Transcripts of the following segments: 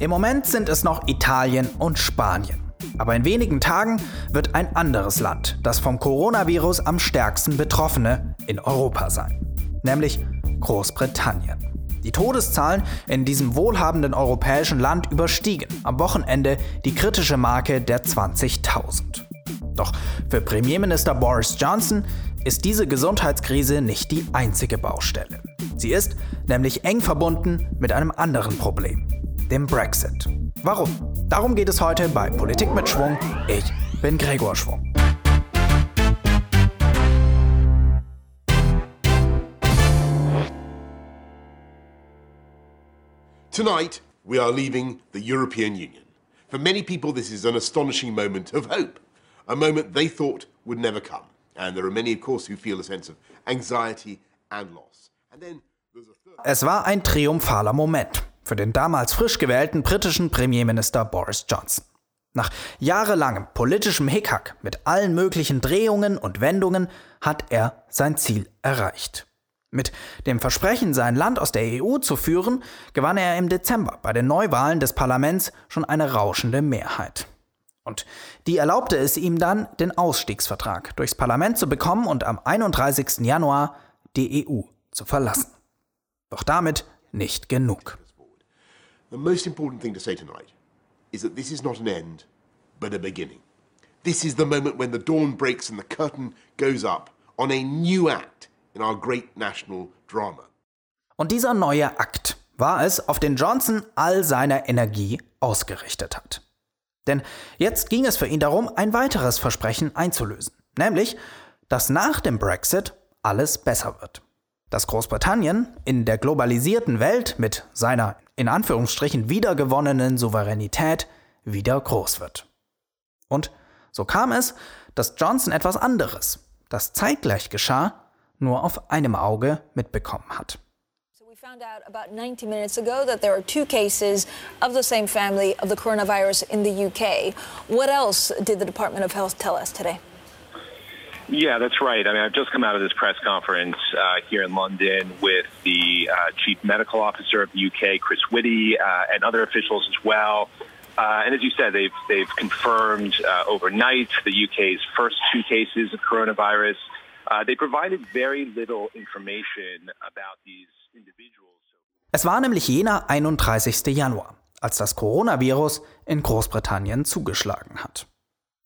Im Moment sind es noch Italien und Spanien. Aber in wenigen Tagen wird ein anderes Land, das vom Coronavirus am stärksten betroffene, in Europa sein. Nämlich Großbritannien. Die Todeszahlen in diesem wohlhabenden europäischen Land überstiegen am Wochenende die kritische Marke der 20.000. Doch für Premierminister Boris Johnson ist diese Gesundheitskrise nicht die einzige Baustelle. Sie ist nämlich eng verbunden mit einem anderen Problem, dem Brexit. Warum? Darum geht es heute bei Politik mit Schwung. Ich bin Gregor Schwung. Tonight, we are leaving the European Union. For many people, this is an astonishing moment of hope, a moment they thought would never come. And there are many, of course, who feel a sense of anxiety and loss. And then es war ein triumphaler Moment für den damals frisch gewählten britischen Premierminister Boris Johnson. Nach jahrelangem politischem Hickhack mit allen möglichen Drehungen und Wendungen hat er sein Ziel erreicht. Mit dem Versprechen, sein Land aus der EU zu führen, gewann er im Dezember bei den Neuwahlen des Parlaments schon eine rauschende Mehrheit. Und die erlaubte es ihm dann, den Ausstiegsvertrag durchs Parlament zu bekommen und am 31. Januar die EU zu verlassen. Doch damit nicht genug. The most important thing to say tonight is that this is not an end, but a beginning. This is the moment when the dawn breaks and the curtain goes up on a new act in our great national drama. Und dieser neue Akt war es, auf den Johnson all seine Energie ausgerichtet hat. Denn jetzt ging es für ihn darum, ein weiteres Versprechen einzulösen, nämlich, dass nach dem Brexit alles besser wird. Dass Großbritannien in der globalisierten Welt mit seiner in Anführungsstrichen wiedergewonnenen Souveränität wieder groß wird. Und so kam es, dass Johnson etwas anderes, das zeitgleich geschah, nur auf einem Auge mitbekommen hat. We found out about 90 minutes ago that there are two cases of the same family of the coronavirus in the UK. What else did the Department of Health tell us today? Yeah, that's right. I mean, I've just come out of this press conference uh, here in London with the uh, Chief Medical Officer of the UK, Chris Whitty, uh, and other officials as well. Uh, and as you said, they've, they've confirmed uh, overnight the UK's first two cases of coronavirus. Uh, they provided very little information about these individuals. Es war nämlich jener 31. Januar, als das Coronavirus in Großbritannien zugeschlagen hat.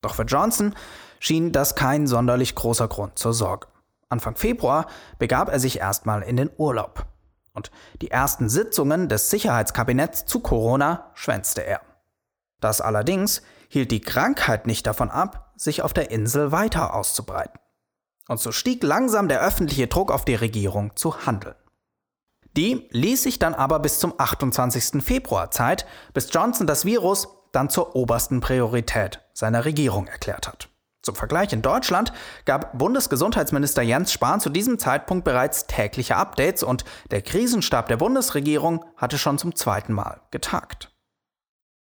Doch für Johnson schien das kein sonderlich großer Grund zur Sorge. Anfang Februar begab er sich erstmal in den Urlaub. Und die ersten Sitzungen des Sicherheitskabinetts zu Corona schwänzte er. Das allerdings hielt die Krankheit nicht davon ab, sich auf der Insel weiter auszubreiten. Und so stieg langsam der öffentliche Druck auf die Regierung zu handeln. Die ließ sich dann aber bis zum 28. Februar Zeit, bis Johnson das Virus dann zur obersten Priorität seiner Regierung erklärt hat. Zum Vergleich in Deutschland gab Bundesgesundheitsminister Jens Spahn zu diesem Zeitpunkt bereits tägliche Updates und der Krisenstab der Bundesregierung hatte schon zum zweiten Mal getagt.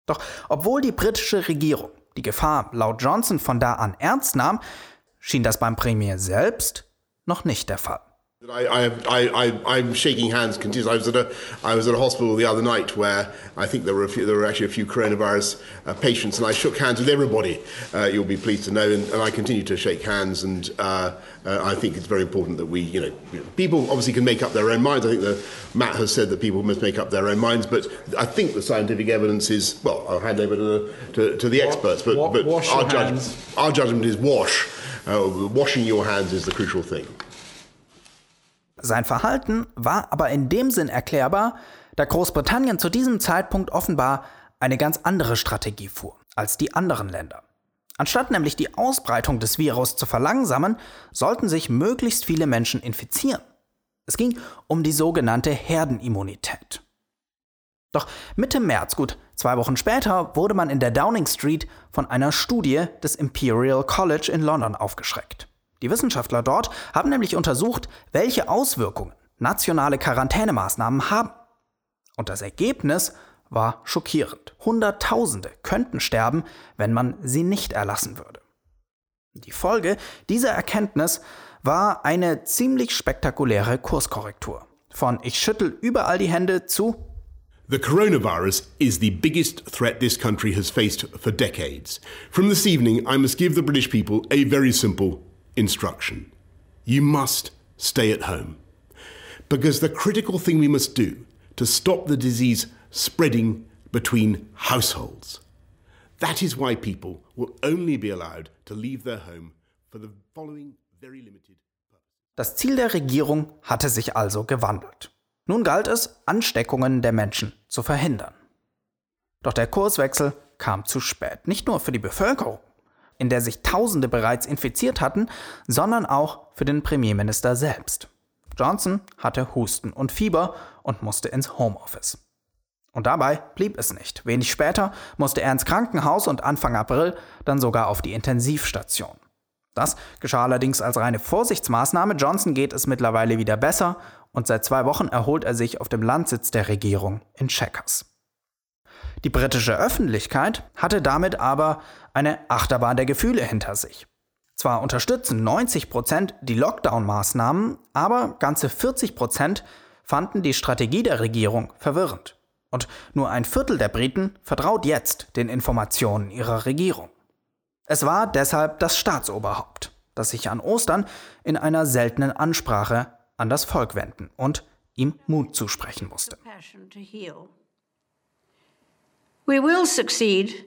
Doch obwohl die britische Regierung die Gefahr laut Johnson von da an ernst nahm, schien das beim Premier selbst noch nicht der Fall. I, I, I, am shaking hands continuously. I was, at a, I was at a hospital the other night where I think there were, a few, there were actually a few coronavirus uh, patients, and I shook hands with everybody, uh, you'll be pleased to know, and, and I continue to shake hands. And uh, uh I think it's very important that we, you know, people obviously can make up their own minds. I think that Matt has said that people must make up their own minds, but I think the scientific evidence is, well, I'll hand over to the, to, to the experts, but, but our, judge, our judgment is wash. Uh, washing your hands is the crucial thing. Sein Verhalten war aber in dem Sinn erklärbar, da Großbritannien zu diesem Zeitpunkt offenbar eine ganz andere Strategie fuhr als die anderen Länder. Anstatt nämlich die Ausbreitung des Virus zu verlangsamen, sollten sich möglichst viele Menschen infizieren. Es ging um die sogenannte Herdenimmunität. Doch Mitte März, gut zwei Wochen später, wurde man in der Downing Street von einer Studie des Imperial College in London aufgeschreckt. Die Wissenschaftler dort haben nämlich untersucht, welche Auswirkungen nationale Quarantänemaßnahmen haben. Und das Ergebnis war schockierend. Hunderttausende könnten sterben, wenn man sie nicht erlassen würde. Die Folge dieser Erkenntnis war eine ziemlich spektakuläre Kurskorrektur. Von ich schüttel überall die Hände zu The coronavirus is the biggest threat this country has faced for decades. From this evening, I must give the British people a very simple instruction. You must stay at home. Because the critical thing we must do to stop the disease spreading between households. That is why people will only be allowed to leave their home for the following very limited. Das Ziel der Regierung hatte sich also gewandelt. Nun galt es, Ansteckungen der Menschen zu verhindern. Doch der Kurswechsel kam zu spät, nicht nur für die Bevölkerung, in der sich Tausende bereits infiziert hatten, sondern auch für den Premierminister selbst. Johnson hatte Husten und Fieber und musste ins Homeoffice. Und dabei blieb es nicht. Wenig später musste er ins Krankenhaus und Anfang April dann sogar auf die Intensivstation. Das geschah allerdings als reine Vorsichtsmaßnahme. Johnson geht es mittlerweile wieder besser und seit zwei Wochen erholt er sich auf dem Landsitz der Regierung in Chequers. Die britische Öffentlichkeit hatte damit aber eine Achterbahn der Gefühle hinter sich. Zwar unterstützen 90 Prozent die Lockdown-Maßnahmen, aber ganze 40 Prozent fanden die Strategie der Regierung verwirrend. Und nur ein Viertel der Briten vertraut jetzt den Informationen ihrer Regierung. Es war deshalb das Staatsoberhaupt, das sich an Ostern in einer seltenen Ansprache an das Volk wenden und ihm Mut zusprechen musste. We will succeed,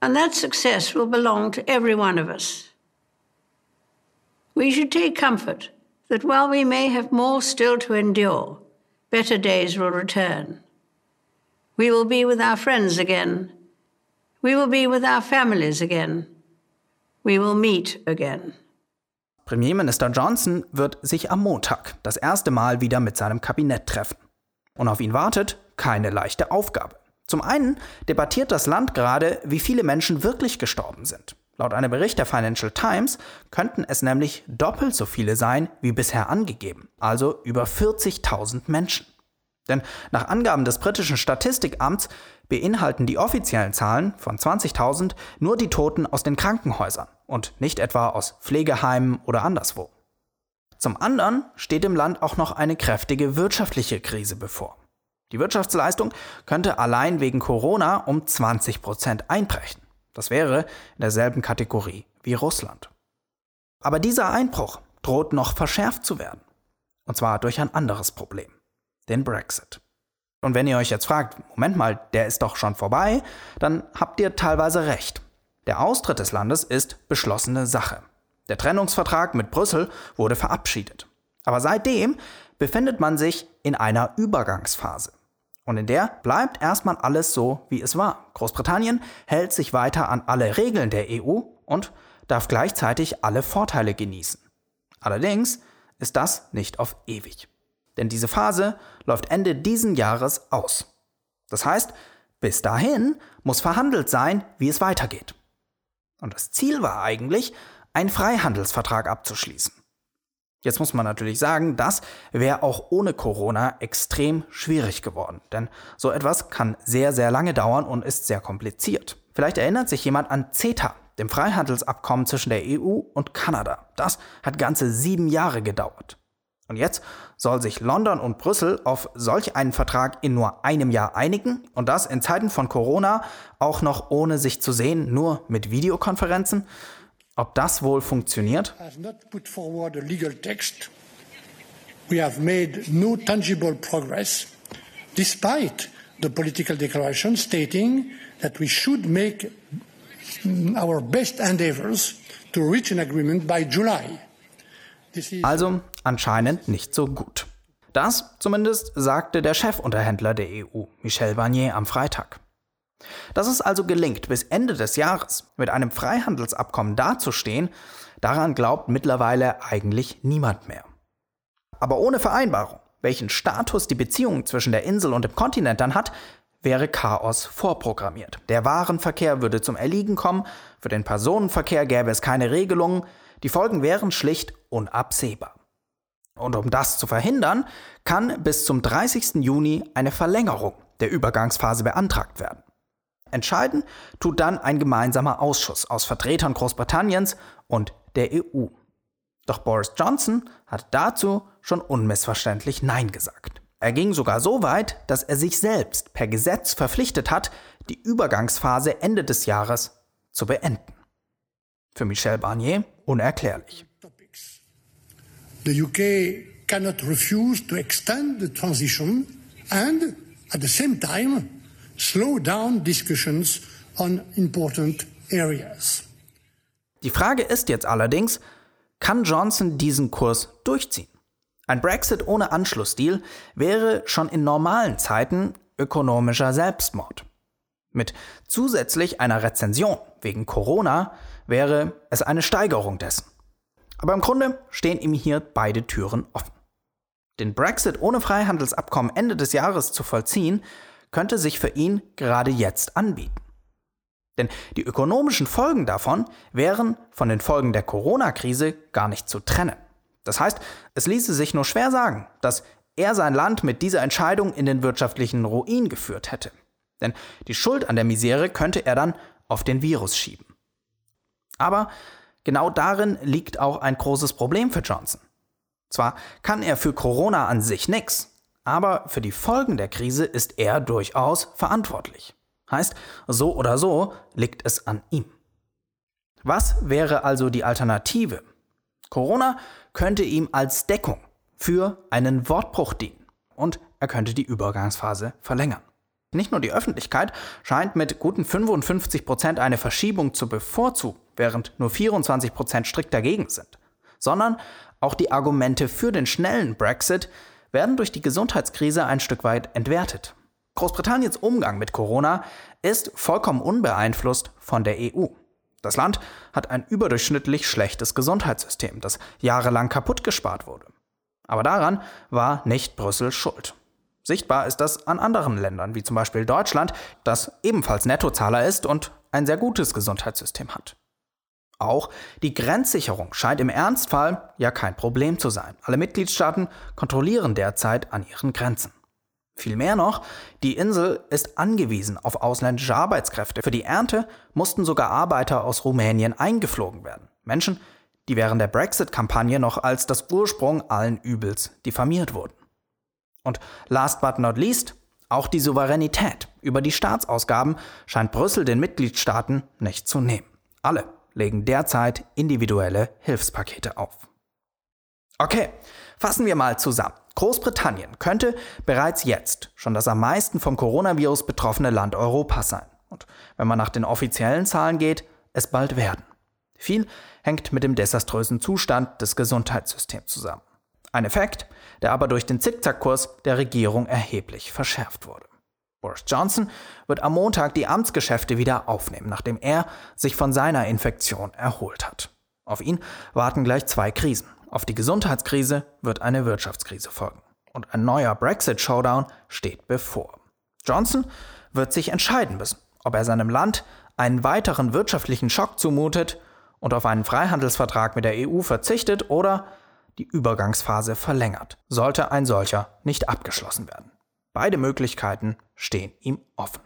and that success will belong to every one of us. We should take comfort that while we may have more still to endure, better days will return. We will be with our friends again. We will be with our families again. We will meet again. Premierminister Johnson wird sich am Montag das erste Mal wieder mit seinem Kabinett treffen. Und auf ihn wartet keine leichte Aufgabe. Zum einen debattiert das Land gerade, wie viele Menschen wirklich gestorben sind. Laut einem Bericht der Financial Times könnten es nämlich doppelt so viele sein wie bisher angegeben, also über 40.000 Menschen. Denn nach Angaben des britischen Statistikamts beinhalten die offiziellen Zahlen von 20.000 nur die Toten aus den Krankenhäusern und nicht etwa aus Pflegeheimen oder anderswo. Zum anderen steht im Land auch noch eine kräftige wirtschaftliche Krise bevor. Die Wirtschaftsleistung könnte allein wegen Corona um 20 Prozent einbrechen. Das wäre in derselben Kategorie wie Russland. Aber dieser Einbruch droht noch verschärft zu werden. Und zwar durch ein anderes Problem, den Brexit. Und wenn ihr euch jetzt fragt, Moment mal, der ist doch schon vorbei, dann habt ihr teilweise recht. Der Austritt des Landes ist beschlossene Sache. Der Trennungsvertrag mit Brüssel wurde verabschiedet. Aber seitdem befindet man sich in einer Übergangsphase. Und in der bleibt erstmal alles so, wie es war. Großbritannien hält sich weiter an alle Regeln der EU und darf gleichzeitig alle Vorteile genießen. Allerdings ist das nicht auf ewig. Denn diese Phase läuft Ende diesen Jahres aus. Das heißt, bis dahin muss verhandelt sein, wie es weitergeht. Und das Ziel war eigentlich, einen Freihandelsvertrag abzuschließen. Jetzt muss man natürlich sagen, das wäre auch ohne Corona extrem schwierig geworden, denn so etwas kann sehr, sehr lange dauern und ist sehr kompliziert. Vielleicht erinnert sich jemand an CETA, dem Freihandelsabkommen zwischen der EU und Kanada. Das hat ganze sieben Jahre gedauert. Und jetzt soll sich London und Brüssel auf solch einen Vertrag in nur einem Jahr einigen und das in Zeiten von Corona auch noch ohne sich zu sehen, nur mit Videokonferenzen. Ob das wohl funktioniert? We have made no tangible progress despite the political declaration stating that we should make our best endeavors to reach an agreement by July. Also anscheinend nicht so gut. Das zumindest sagte der Chefunterhändler der EU, Michel Barnier, am Freitag. Dass es also gelingt, bis Ende des Jahres mit einem Freihandelsabkommen dazustehen, daran glaubt mittlerweile eigentlich niemand mehr. Aber ohne Vereinbarung, welchen Status die Beziehung zwischen der Insel und dem Kontinent dann hat, wäre Chaos vorprogrammiert. Der Warenverkehr würde zum Erliegen kommen, für den Personenverkehr gäbe es keine Regelungen, die Folgen wären schlicht unabsehbar. Und um das zu verhindern, kann bis zum 30. Juni eine Verlängerung der Übergangsphase beantragt werden. Entscheiden tut dann ein gemeinsamer Ausschuss aus Vertretern Großbritanniens und der EU. Doch Boris Johnson hat dazu schon unmissverständlich Nein gesagt. Er ging sogar so weit, dass er sich selbst per Gesetz verpflichtet hat, die Übergangsphase Ende des Jahres zu beenden. Für Michel Barnier unerklärlich. The UK cannot refuse to extend the transition and at the same time slow down discussions on important areas. Die Frage ist jetzt allerdings, kann Johnson diesen Kurs durchziehen? Ein Brexit ohne Anschlussdeal wäre schon in normalen Zeiten ökonomischer Selbstmord. Mit zusätzlich einer Rezension wegen Corona wäre es eine Steigerung dessen. Aber im Grunde stehen ihm hier beide Türen offen. Den Brexit ohne Freihandelsabkommen Ende des Jahres zu vollziehen, könnte sich für ihn gerade jetzt anbieten. Denn die ökonomischen Folgen davon wären von den Folgen der Corona-Krise gar nicht zu trennen. Das heißt, es ließe sich nur schwer sagen, dass er sein Land mit dieser Entscheidung in den wirtschaftlichen Ruin geführt hätte. Denn die Schuld an der Misere könnte er dann auf den Virus schieben. Aber genau darin liegt auch ein großes Problem für Johnson. Zwar kann er für Corona an sich nichts, aber für die Folgen der Krise ist er durchaus verantwortlich. Heißt, so oder so liegt es an ihm. Was wäre also die Alternative? Corona könnte ihm als Deckung für einen Wortbruch dienen und er könnte die Übergangsphase verlängern. Nicht nur die Öffentlichkeit scheint mit guten 55 Prozent eine Verschiebung zu bevorzugen, während nur 24 Prozent strikt dagegen sind, sondern auch die Argumente für den schnellen Brexit werden durch die Gesundheitskrise ein Stück weit entwertet. Großbritanniens Umgang mit Corona ist vollkommen unbeeinflusst von der EU. Das Land hat ein überdurchschnittlich schlechtes Gesundheitssystem, das jahrelang kaputt gespart wurde. Aber daran war nicht Brüssel schuld. Sichtbar ist das an anderen Ländern, wie zum Beispiel Deutschland, das ebenfalls Nettozahler ist und ein sehr gutes Gesundheitssystem hat. Auch die Grenzsicherung scheint im Ernstfall ja kein Problem zu sein. Alle Mitgliedstaaten kontrollieren derzeit an ihren Grenzen. Vielmehr noch, die Insel ist angewiesen auf ausländische Arbeitskräfte. Für die Ernte mussten sogar Arbeiter aus Rumänien eingeflogen werden. Menschen, die während der Brexit-Kampagne noch als das Ursprung allen Übels diffamiert wurden. Und last but not least, auch die Souveränität über die Staatsausgaben scheint Brüssel den Mitgliedstaaten nicht zu nehmen. Alle legen derzeit individuelle Hilfspakete auf. Okay, fassen wir mal zusammen. Großbritannien könnte bereits jetzt schon das am meisten vom Coronavirus betroffene Land Europas sein. Und wenn man nach den offiziellen Zahlen geht, es bald werden. Viel hängt mit dem desaströsen Zustand des Gesundheitssystems zusammen. Ein Effekt, der aber durch den Zickzackkurs der Regierung erheblich verschärft wurde. Boris Johnson wird am Montag die Amtsgeschäfte wieder aufnehmen, nachdem er sich von seiner Infektion erholt hat. Auf ihn warten gleich zwei Krisen. Auf die Gesundheitskrise wird eine Wirtschaftskrise folgen. Und ein neuer Brexit-Showdown steht bevor. Johnson wird sich entscheiden müssen, ob er seinem Land einen weiteren wirtschaftlichen Schock zumutet und auf einen Freihandelsvertrag mit der EU verzichtet oder die Übergangsphase verlängert, sollte ein solcher nicht abgeschlossen werden. Beide Möglichkeiten stehen ihm offen.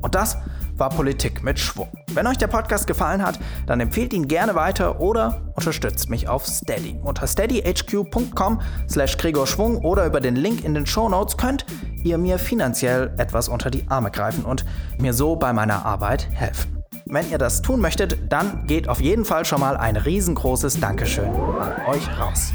Und das war Politik mit Schwung. Wenn euch der Podcast gefallen hat, dann empfehlt ihn gerne weiter oder unterstützt mich auf Steady. Unter steadyhq.com slash Gregor Schwung oder über den Link in den Show Notes könnt ihr mir finanziell etwas unter die Arme greifen und mir so bei meiner Arbeit helfen. Wenn ihr das tun möchtet, dann geht auf jeden Fall schon mal ein riesengroßes Dankeschön an euch raus.